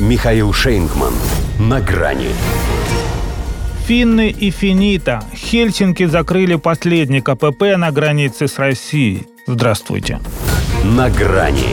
Михаил Шейнгман. На грани. Финны и Финита. Хельсинки закрыли последний КПП на границе с Россией. Здравствуйте. На грани.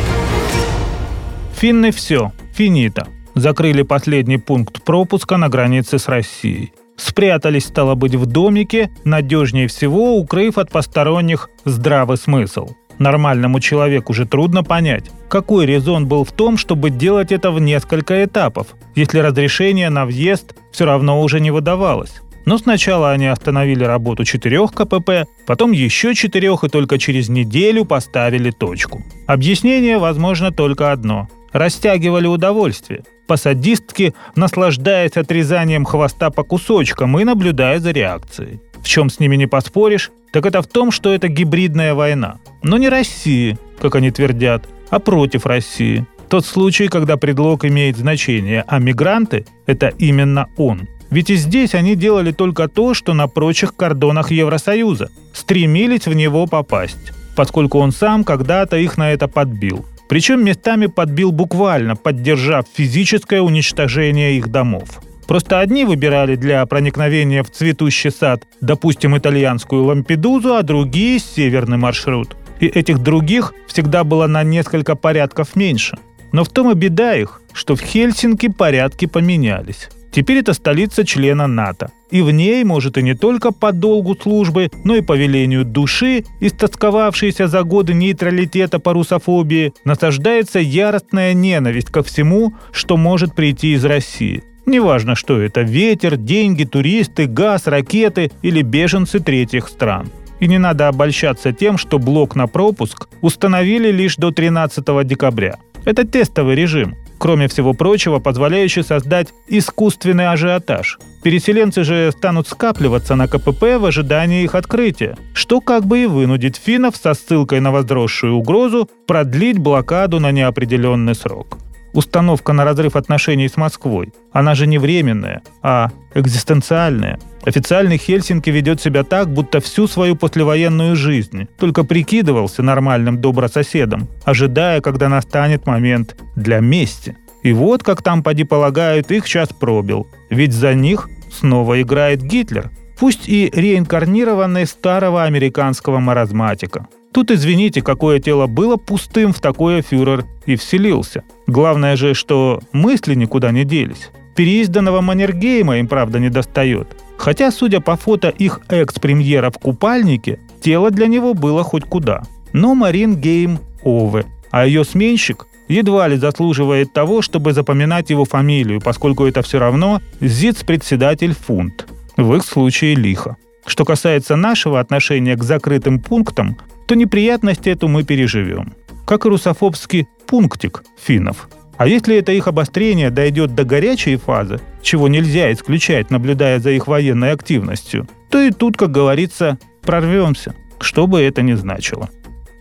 Финны все. Финита. Закрыли последний пункт пропуска на границе с Россией. Спрятались, стало быть, в домике, надежнее всего укрыв от посторонних здравый смысл. Нормальному человеку же трудно понять, какой резон был в том, чтобы делать это в несколько этапов, если разрешение на въезд все равно уже не выдавалось. Но сначала они остановили работу четырех КПП, потом еще четырех и только через неделю поставили точку. Объяснение, возможно, только одно. Растягивали удовольствие. По-садистски наслаждаясь отрезанием хвоста по кусочкам и наблюдая за реакцией. В чем с ними не поспоришь, так это в том, что это гибридная война. Но не России, как они твердят, а против России. Тот случай, когда предлог имеет значение, а мигранты – это именно он. Ведь и здесь они делали только то, что на прочих кордонах Евросоюза. Стремились в него попасть, поскольку он сам когда-то их на это подбил. Причем местами подбил буквально, поддержав физическое уничтожение их домов. Просто одни выбирали для проникновения в цветущий сад, допустим, итальянскую Лампедузу, а другие – северный маршрут. И этих других всегда было на несколько порядков меньше. Но в том и беда их, что в Хельсинки порядки поменялись. Теперь это столица члена НАТО. И в ней, может, и не только по долгу службы, но и по велению души, истосковавшейся за годы нейтралитета по русофобии, насаждается яростная ненависть ко всему, что может прийти из России. Неважно, что это – ветер, деньги, туристы, газ, ракеты или беженцы третьих стран. И не надо обольщаться тем, что блок на пропуск установили лишь до 13 декабря. Это тестовый режим, кроме всего прочего, позволяющий создать искусственный ажиотаж. Переселенцы же станут скапливаться на КПП в ожидании их открытия, что как бы и вынудит финнов со ссылкой на возросшую угрозу продлить блокаду на неопределенный срок установка на разрыв отношений с Москвой. Она же не временная, а экзистенциальная. Официальный Хельсинки ведет себя так, будто всю свою послевоенную жизнь только прикидывался нормальным добрососедом, ожидая, когда настанет момент для мести. И вот, как там поди полагают, их час пробил. Ведь за них снова играет Гитлер, пусть и реинкарнированный старого американского маразматика. Тут, извините, какое тело было пустым, в такое фюрер и вселился. Главное же, что мысли никуда не делись. Переизданного Маннергейма им, правда, не достает. Хотя, судя по фото их экс-премьера в купальнике, тело для него было хоть куда. Но Марин Гейм – Ове, а ее сменщик едва ли заслуживает того, чтобы запоминать его фамилию, поскольку это все равно ЗИЦ-председатель Фунт. В их случае лихо. Что касается нашего отношения к закрытым пунктам, то неприятность эту мы переживем. Как и русофобский пунктик финнов. А если это их обострение дойдет до горячей фазы, чего нельзя исключать, наблюдая за их военной активностью, то и тут, как говорится, прорвемся, что бы это ни значило.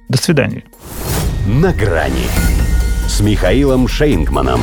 До свидания. На грани с Михаилом Шейнгманом.